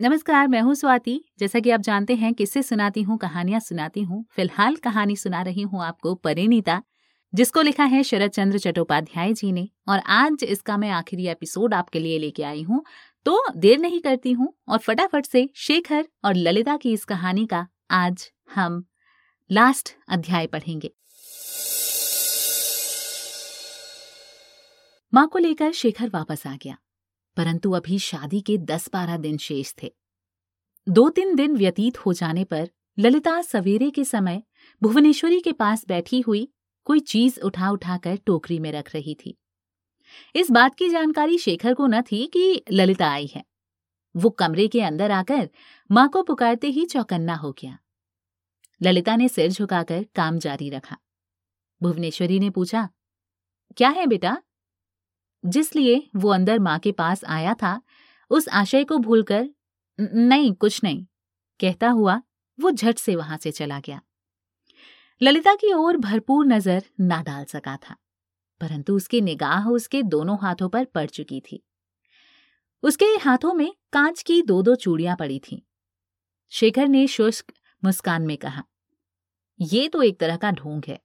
नमस्कार, मैं हूँ स्वाति। जैसा कि आप जानते हैं, किससे सुनाती हूँ, कहानियाँ सुनाती हूँ, फ़िलहाल कहानी सुना रही हूँ आपको परिणीता, जिसको लिखा है शरद चंद्र चट्टोपाध्याय जी ने। और आज इसका मैं आखिरी एपिसोड आपके लिए लेके आई हूँ। तो देर नहीं करती हूँ और फटाफट से शेखर और ललिता की इस कहानी का आज हम लास्ट अध्याय पढ़ेंगे। माँ को लेकर शेखर वापस आ गया। परंतु अभी शादी के दस बारह दिन शेष थे। दो तीन दिन व्यतीत हो जाने पर ललिता सवेरे के समय भुवनेश्वरी के पास बैठी हुई कोई चीज़ उठा उठाकर टोकरी में रख रही थी। इस बात की जानकारी शेखर को न थी कि ललिता आई है। वो कमरे के अंदर आकर माँ को पुकारते ही चौकन्ना हो गया। ललिता ने सिर झुकाकर काम जारी रखा। भुवनेश्वरी ने पूछा, क्या है बेटा? जिसलिए वो अंदर माँ के पास आया था, उस आशय को भूलकर नहीं, कुछ नहीं। कहता हुआ वो झट से वहाँ से चला गया। ललिता की ओर भरपूर नज़र ना डाल सका था, परंतु उसकी निगाह उसके दोनों हाथों पर पड़ चुकी थी। उसके हाथों में कांच की दो दो चूड़ियाँ पड़ी थीं। शेखर ने शुष्क मुस्कान में कहा, ये तो एक तरह का ढोंग है।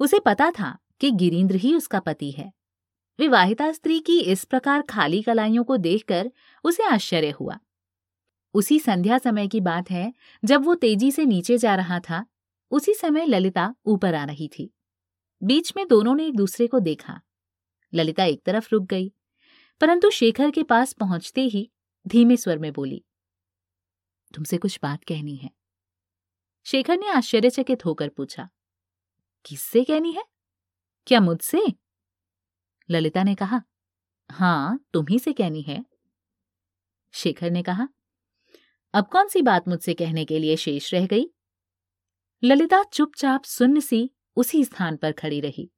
उसे पता था कि गिरीन्द्र ही उसका पति है। विवाहिता स्त्री की इस प्रकार खाली कलाइयों को देखकर उसे आश्चर्य हुआ। उसी संध्या समय की बात है, जब वो तेज़ी से नीचे जा रहा था, उसी समय ललिता ऊपर आ रही थी। बीच में दोनों ने एक दूसरे को देखा। ललिता एक तरफ़ रुक गई, परंतु शेखर के पास पहुँचते ही धीमे स्वर में बोली, तुमसे कुछ बात कहनी है। शेखर ने आश्चर्यचकित होकर पूछा, किससे कहनी है? क्या मुझसे? ललिता ने कहा, हाँ तुम्ही से कहनी है। शेखर ने कहा, अब कौन सी बात मुझसे कहने के लिए शेष रह गई? ललिता चुपचाप सुन्न सी उसी स्थान पर खड़ी रही।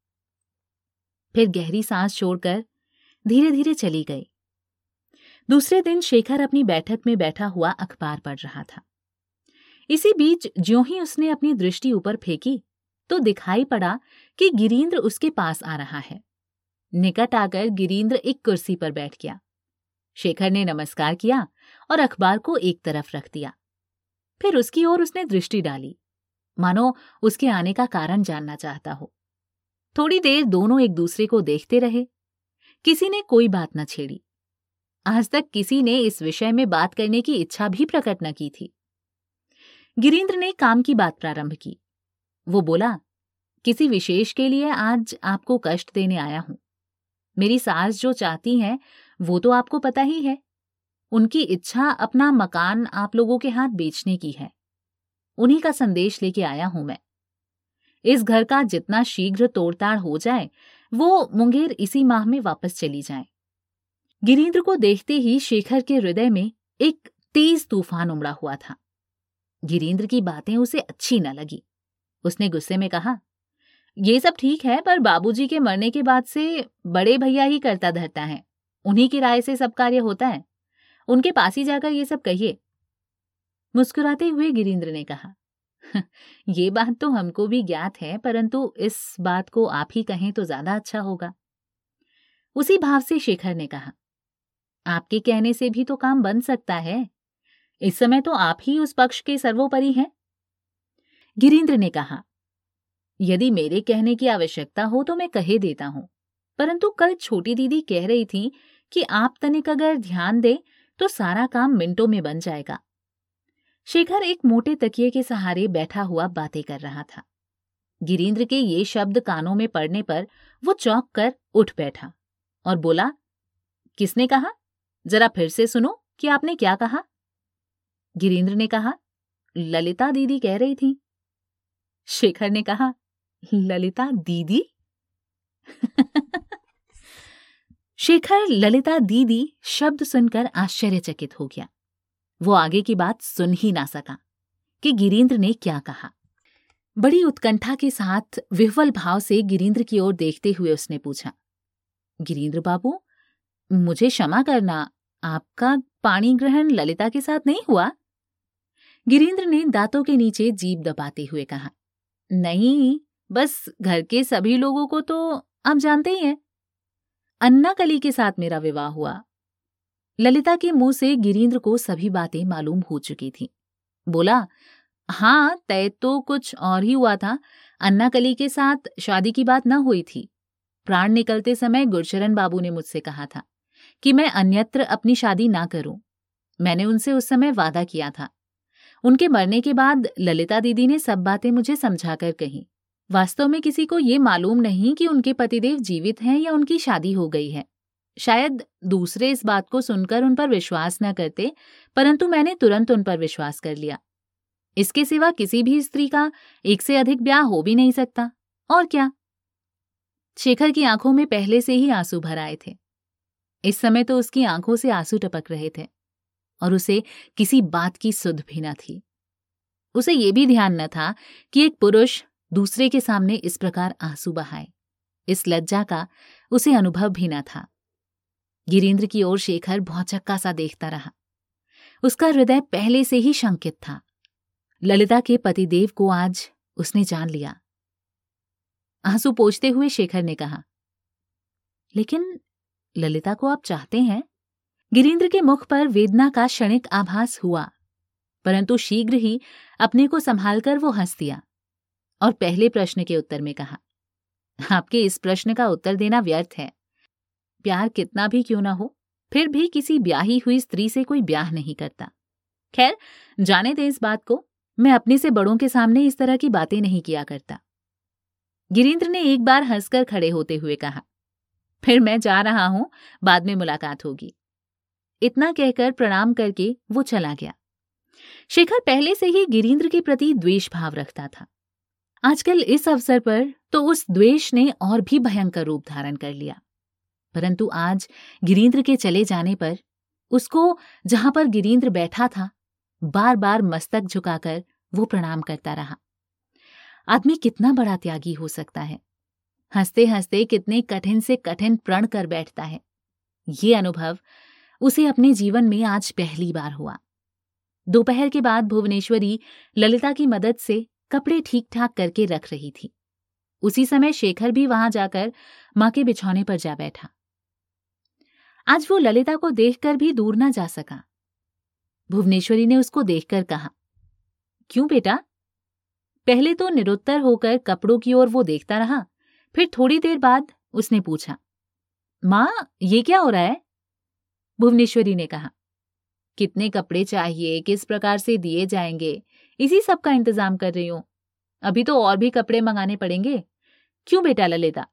फिर गहरी सांस छोड़कर धीरे धीरे चली गई। दूसरे दिन शेखर अपनी बैठक में बैठा हुआ अखबार पढ़ रहा था। इसी बीच ज्यों ही उसने अपनी दृष्टि ऊपर फेंकी तो दिखाई पड़ा कि गिरीन्द्र उसके पास आ रहा है। निकट आकर गिरीन्द्र एक कुर्सी पर बैठ गया। शेखर ने नमस्कार किया और अखबार को एक तरफ़ रख दिया। फिर उसकी ओर उसने दृष्टि डाली। मानो उसके आने का कारण जानना चाहता हो। थोड़ी देर दोनों एक दूसरे को देखते रहे। किसी ने कोई बात न छेड़ी। आज तक किसी ने इस विषय में बात करने की इच्छा भी प्रकट न की थी। गिरीन्द्र ने काम की बात प्रारंभ की। वो बोला, किसी विशेष के लिए आज आपको कष्ट देने आया हूँ। मेरी सास जो चाहती हैं, वो तो आपको पता ही है। उनकी इच्छा अपना मकान आप लोगों के हाथ बेचने की है। उन्हीं का संदेश लेके आया हूँ मैं। इस घर का जितना शीघ्र तोड़ताड़ हो जाए, वो मुंगेर इसी माह में वापस चली जाए। गिरीन्द्र को देखते ही शेखर के हृदय में एक तेज तूफ़ान उमड़ा हुआ था। गिरीन्द्र की बातें उसे अच्छी न लगी। उसने गुस्से में कहा ये सब ठीक है, पर बाबूजी के मरने के बाद से बड़े भैया ही करता धरता है। उन्हीं की राय से सब कार्य होता है। उनके पास ही जाकर ये सब कहिए। मुस्कुराते हुए गिरीन्द्र ने कहा ये बात तो हमको भी ज्ञात है, परंतु इस बात को आप ही कहें तो ज़्यादा अच्छा होगा। उसी भाव से शेखर ने कहा, आपके कहने से भी तो काम बन सकता है। इस समय तो आप ही उस पक्ष के सर्वोपरि हैं। गिरीन्द्र ने कहा यदि मेरे कहने की आवश्यकता हो तो मैं कहे देता हूँ। परंतु कल छोटी दीदी कह रही थी कि आप तनिक अगर ध्यान दे तो सारा काम मिनटों में बन जाएगा। शेखर एक मोटे तकिए के सहारे बैठा हुआ बातें कर रहा था। गिरीन्द्र के ये शब्द कानों में पड़ने पर वो चौंक कर उठ बैठा और बोला, किसने कहा? जरा फिर से सुनो कि आपने क्या कहा? गिरीन्द्र ने कहा, ललिता दीदी कह रही थी। शेखर ने कहा ललिता दीदी? शेखर ललिता दीदी शब्द सुनकर आश्चर्यचकित हो गया। वो आगे की बात सुन ही ना सका कि गिरीन्द्र ने क्या कहा। बड़ी उत्कंठा के साथ विह्वल भाव से गिरीन्द्र की ओर देखते हुए उसने पूछा गिरीन्द्र बाबू, मुझे क्षमा करना, आपका पाणी ग्रहण ललिता के साथ नहीं हुआ? गिरीन्द्र ने दांतों के नीचे जीप दबाते हुए कहा, नहीं बस घर के सभी लोगों को तो आप जानते ही हैं। अन्ना कली के साथ मेरा विवाह हुआ। ललिता के मुँह से गिरीन्द्र को सभी बातें मालूम हो चुकी थी। बोला हाँ तय तो कुछ और ही हुआ था। अन्ना कली के साथ शादी की बात न हुई थी। प्राण निकलते समय गुरशरण बाबू ने मुझसे कहा था कि मैं अन्यत्र अपनी शादी ना करूँ। मैंने उनसे उस समय वादा किया था। उनके मरने के बाद ललिता दीदी ने सब बातें मुझे समझाकर कही। वास्तव में किसी को ये मालूम नहीं कि उनके पतिदेव जीवित हैं या उनकी शादी हो गई है। शायद दूसरे इस बात को सुनकर उन पर विश्वास न करते, परंतु मैंने तुरंत उन पर विश्वास कर लिया। इसके सिवा किसी भी स्त्री का एक से अधिक ब्याह हो भी नहीं सकता, और क्या? शेखर की आँखों में पहले से ही आँसू भर आए थे। इस समय तो उसकी आँखों से आँसू टपक रहे थे, और उसे किसी बात की सुध भी न थी। उसे ये भी ध्यान न था कि एक पुरुष दूसरे के सामने इस प्रकार आँसू बहाए। इस लज्जा का उसे अनुभव भी न था। गिरीन्द्र की ओर शेखर भौचक्का सा देखता रहा। उसका हृदय पहले से ही शंकित था। ललिता के पतिदेव को आज उसने जान लिया। आँसू पोछते हुए शेखर ने कहा, लेकिन ललिता को आप चाहते हैं? गिरीन्द्र के मुख पर वेदना का क्षणिक आभास हुआ, परंतु शीघ्र ही अपने को संभालकर वो हंस दिया। और पहले प्रश्न के उत्तर में कहा, आपके इस प्रश्न का उत्तर देना व्यर्थ है। प्यार कितना भी क्यों ना हो, फिर भी किसी ब्याही हुई स्त्री से कोई ब्याह नहीं करता। खैर, जाने दे इस बात को, मैं अपने से बड़ों के सामने इस तरह की बातें नहीं किया करता। गिरीन्द्र ने एक बार हंसकर खड़े होते हुए कहा, फिर मैं जा रहा हूँ, बाद में मुलाकात होगी। इतना कहकर प्रणाम करके वो चला गया। शेखर पहले से ही गिरीन्द्र के प्रति द्वेष भाव रखता था। आजकल इस अवसर पर तो उस द्वेष ने और भी भयंकर रूप धारण कर लिया। परंतु आज गिरीन्द्र के चले जाने पर उसको जहाँ पर गिरीन्द्र बैठा था बार बार मस्तक झुकाकर वो प्रणाम करता रहा। आदमी कितना बड़ा त्यागी हो सकता है? हँसते हँसते कितने कठिन से कठिन प्रण कर बैठता है। ये अनुभव उसे अपने जीवन में आज पहली बार हुआ। दोपहर के बाद भुवनेश्वरी ललिता की मदद से कपड़े ठीक ठाक करके रख रही थी। उसी समय शेखर भी वहाँ जाकर माँ के बिछौने पर जा बैठा। आज वो ललिता को देखकर भी दूर ना जा सका। भुवनेश्वरी ने उसको देखकर कहा, क्यों बेटा? पहले तो निरुत्तर होकर कपड़ों की ओर वो देखता रहा, फिर थोड़ी देर बाद उसने पूछा, माँ, ये क्या हो रहा है? भुवनेश्वरी ने कहा, कितने कपड़े चाहिए, किस प्रकार से दिए जाएँगे इसी सब का इंतज़ाम कर रही हूँ। अभी तो और भी कपड़े मंगाने पड़ेंगे। क्यों बेटा ललिता?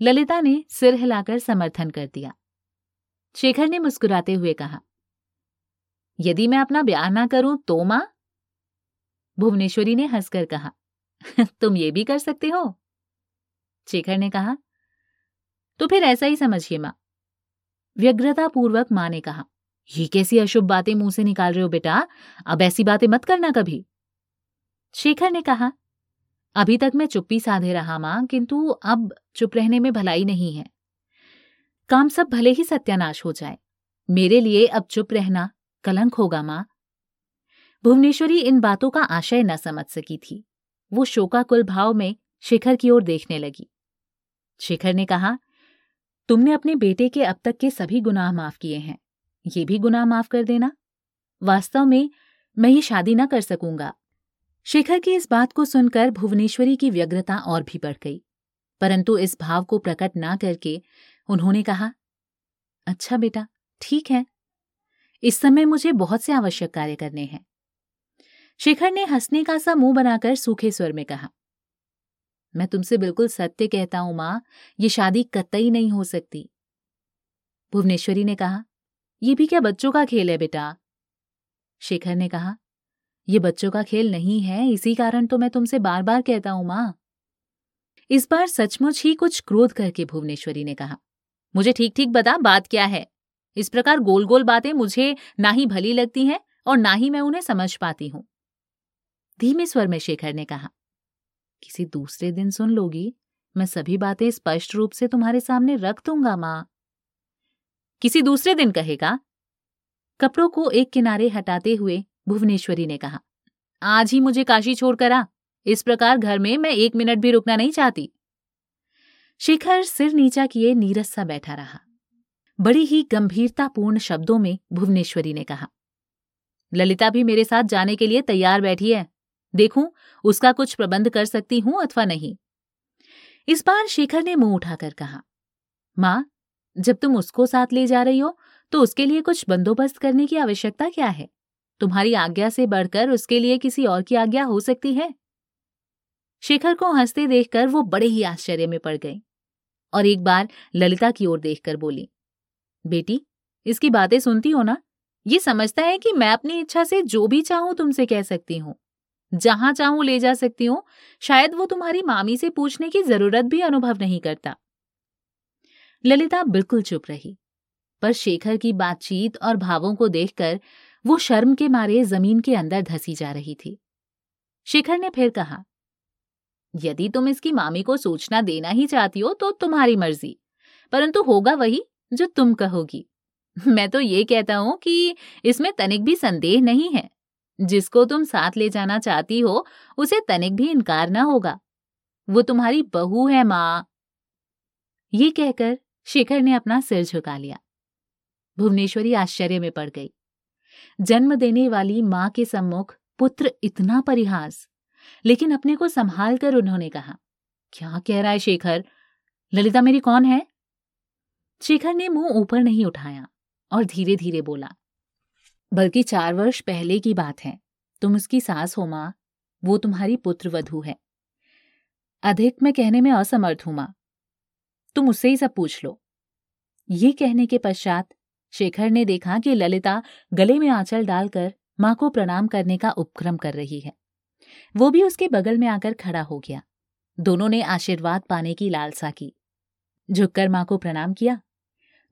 ललिता ने सिर हिलाकर समर्थन कर दिया। शेखर ने मुस्कुराते हुए कहा, यदि मैं अपना ब्याह ना करूँ तो माँ? भुवनेश्वरी ने हंसकर कहा, तुम ये भी कर सकते हो। शेखर ने कहा तो फिर ऐसा ही समझिए माँ। व्यग्रतापूर्वक माँ ने कहा ये कैसी अशुभ बातें मुँह से निकाल रहे हो बेटा? अब ऐसी बातें मत करना कभी। शेखर ने कहा, अभी तक मैं चुप्पी साधे रहा माँ, किंतु अब चुप रहने में भलाई नहीं है। काम सब भले ही सत्यानाश हो जाए। मेरे लिए अब चुप रहना कलंक होगा माँ। भुवनेश्वरी इन बातों का आशय न समझ सकी थी। वो शोकाकुल भाव में शेखर की ओर देखने लगी। शेखर ने कहा, तुमने अपने बेटे के अब तक के सभी गुनाह माफ़ किए हैं। ये भी गुनाह माफ़ कर देना। वास्तव में मैं ये शादी ना कर सकूँगा। शेखर की इस बात को सुनकर भुवनेश्वरी की व्यग्रता और भी बढ़ गई। परंतु इस भाव को प्रकट ना करके उन्होंने कहा अच्छा बेटा, ठीक है। इस समय मुझे बहुत से आवश्यक कार्य करने हैं। शेखर ने हंसने का सा मुँह बनाकर सूखे स्वर में कहा, मैं तुमसे बिल्कुल सत्य कहता हूँ माँ, ये शादी कतई नहीं हो सकती। भुवनेश्वरी ने कहा ये भी क्या बच्चों का खेल है बेटा? शेखर ने कहा यह बच्चों का खेल नहीं है, इसी कारण तो मैं तुमसे बार बार कहता हूँ, माँ। इस बार सचमुच ही कुछ क्रोध करके भुवनेश्वरी ने कहा, मुझे ठीक ठीक बता बात क्या है? इस प्रकार गोल गोल बातें मुझे ना ही भली लगती हैं और ना ही मैं उन्हें समझ पाती हूँ। धीमे स्वर में शेखर ने कहा, किसी दूसरे दिन सुन लोगी, मैं सभी बातें स्पष्ट रूप से तुम्हारे सामने रख दूँगा, माँ। किसी दूसरे दिन कहेगा, कपड़ों को एक किनारे हटाते हुए भुवनेश्वरी ने कहा, आज ही मुझे काशी छोड़कर आ। इस प्रकार घर में मैं एक मिनट भी रुकना नहीं चाहती. शिखर सिर नीचा किए नीरस सा बैठा रहा। बड़ी ही गंभीरतापूर्ण शब्दों में भुवनेश्वरी ने कहा, ललिता भी मेरे साथ जाने के लिए तैयार बैठी है। देखूँ, उसका कुछ प्रबंध कर सकती हूँ अथवा नहीं? इस बार शेखर ने मुँह उठाकर कहा, माँ जब तुम उसको साथ ले जा रही हो तो उसके लिए कुछ बंदोबस्त करने की आवश्यकता क्या है? तुम्हारी आज्ञा से बढ़कर उसके लिए किसी और की आज्ञा हो सकती है? शेखर को हँसते देखकर वो बड़े ही आश्चर्य में पड़ गए और एक बार ललिता की ओर देखकर बोली, बेटी, इसकी बातें सुनती हो ना? ये समझता है कि मैं अपनी इच्छा से जो भी चाहूँ तुमसे कह सकती हूँ। जहाँ चाहूँ ले जा सकती हूँ। शायद वो तुम्हारी मामी से पूछने की ज़रूरत भी अनुभव नहीं करता। ललिता बिल्कुल चुप रही, पर शेखर की बातचीत और भावों को देखकर वो शर्म के मारे ज़मीन के अंदर धसी जा रही थी। शेखर ने फिर कहा, यदि तुम इसकी मामी को सूचना देना ही चाहती हो तो तुम्हारी मर्ज़ी, परंतु होगा वही जो तुम कहोगी। मैं तो ये कहता हूँ कि इसमें तनिक भी संदेह नहीं है। जिसको तुम साथ ले जाना चाहती हो, उसे तनिक भी इनकार ना होगा। वो तुम्हारी बहू है माँ। ये कहकर शेखर ने अपना सिर झुका लिया। भुवनेश्वरी आश्चर्य में पड़ गई। जन्म देने वाली माँ के सम्मुख पुत्र इतना परिहास, लेकिन अपने को संभाल कर उन्होंने कहा, क्या कह रहा है शेखर? ललिता मेरी कौन है? शेखर ने मुँह ऊपर नहीं उठाया और धीरे धीरे बोला, बल्कि चार वर्ष पहले की बात है। तुम उसकी सास हो माँ। वो तुम्हारी पुत्र वधु है। अधिक मैं कहने में असमर्थ हूँ माँ। तुम उससे ही सब पूछ लो। ये कहने के पश्चात शेखर ने देखा कि ललिता गले में आंचल डालकर माँ को प्रणाम करने का उपक्रम कर रही है। वो भी उसके बगल में आकर खड़ा हो गया। दोनों ने आशीर्वाद पाने की लालसा की। झुककर माँ को प्रणाम किया।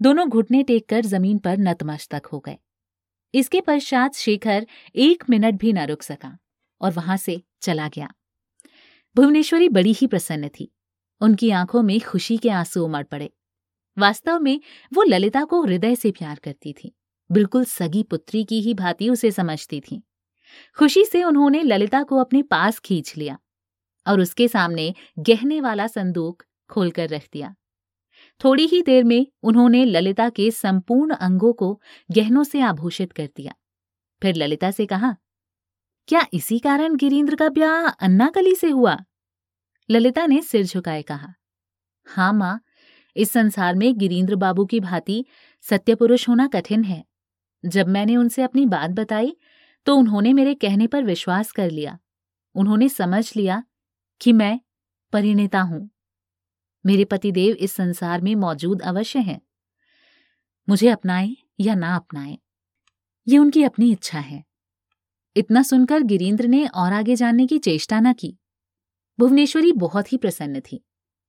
दोनों घुटने टेक कर ज़मीन पर नतमस्तक हो गए। इसके पश्चात शेखर एक मिनट भी न रुक सका और वहाँ से चला गया। भुवनेश्वरी बड़ी ही प्रसन्न थी। उनकी आँखों में खुशी के आँसू उमड़ पड़े। वास्तव में वो ललिता को हृदय से प्यार करती थी। बिल्कुल सगी पुत्री की ही भांति उसे समझती थी। खुशी से उन्होंने ललिता को अपने पास खींच लिया और उसके सामने गहने वाला संदूक खोलकर रख दिया। थोड़ी ही देर में उन्होंने ललिता के संपूर्ण अंगों को गहनों से आभूषित कर दिया। फिर ललिता से कहा, क्या इसी कारण गिरीन्द्र का ब्याह अन्नाकली से हुआ? ललिता ने सिर झुकाए कहा, हाँ माँ, इस संसार में गिरीन्द्र बाबू की भांति सत्य पुरुष होना कठिन है। जब मैंने उनसे अपनी बात बताई तो उन्होंने मेरे कहने पर विश्वास कर लिया। उन्होंने समझ लिया कि मैं परिणीता हूँ। मेरे पतिदेव इस संसार में मौजूद अवश्य हैं। मुझे अपनाएँ या ना अपनाएँ, ये उनकी अपनी इच्छा है। इतना सुनकर गिरीन्द्र ने और आगे जानने की चेष्टा न की। भुवनेश्वरी बहुत ही प्रसन्न थी।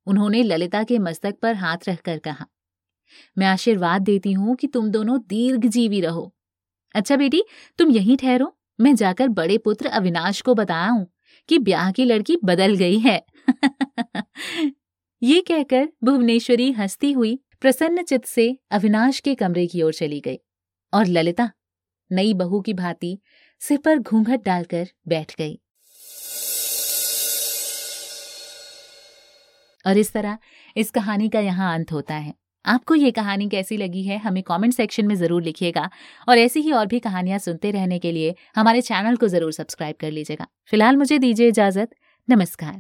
उन्होंने ललिता के मस्तक पर हाथ रखकर कहा, मैं आशीर्वाद देती हूँ कि तुम दोनों दीर्घ जीवी रहो। अच्छा बेटी, तुम यहीं ठहरो। मैं जाकर बड़े पुत्र अविनाश को बताऊँ कि ब्याह की लड़की बदल गई है। ये कहकर भुवनेश्वरी हंसती हुई प्रसन्न चित्त से अविनाश के कमरे की ओर चली गई और ललिता, नई बहू की भांति सिर पर घूंघट डालकर बैठ गई। और इस तरह इस कहानी का यहाँ अंत होता है। आपको ये कहानी कैसी लगी है, हमें कमेंट सेक्शन में ज़रूर लिखिएगा और ऐसी ही और भी कहानियाँ सुनते रहने के लिए हमारे चैनल को ज़रूर सब्सक्राइब कर लीजिएगा। फ़िलहाल मुझे दीजिए इजाज़त, नमस्कार।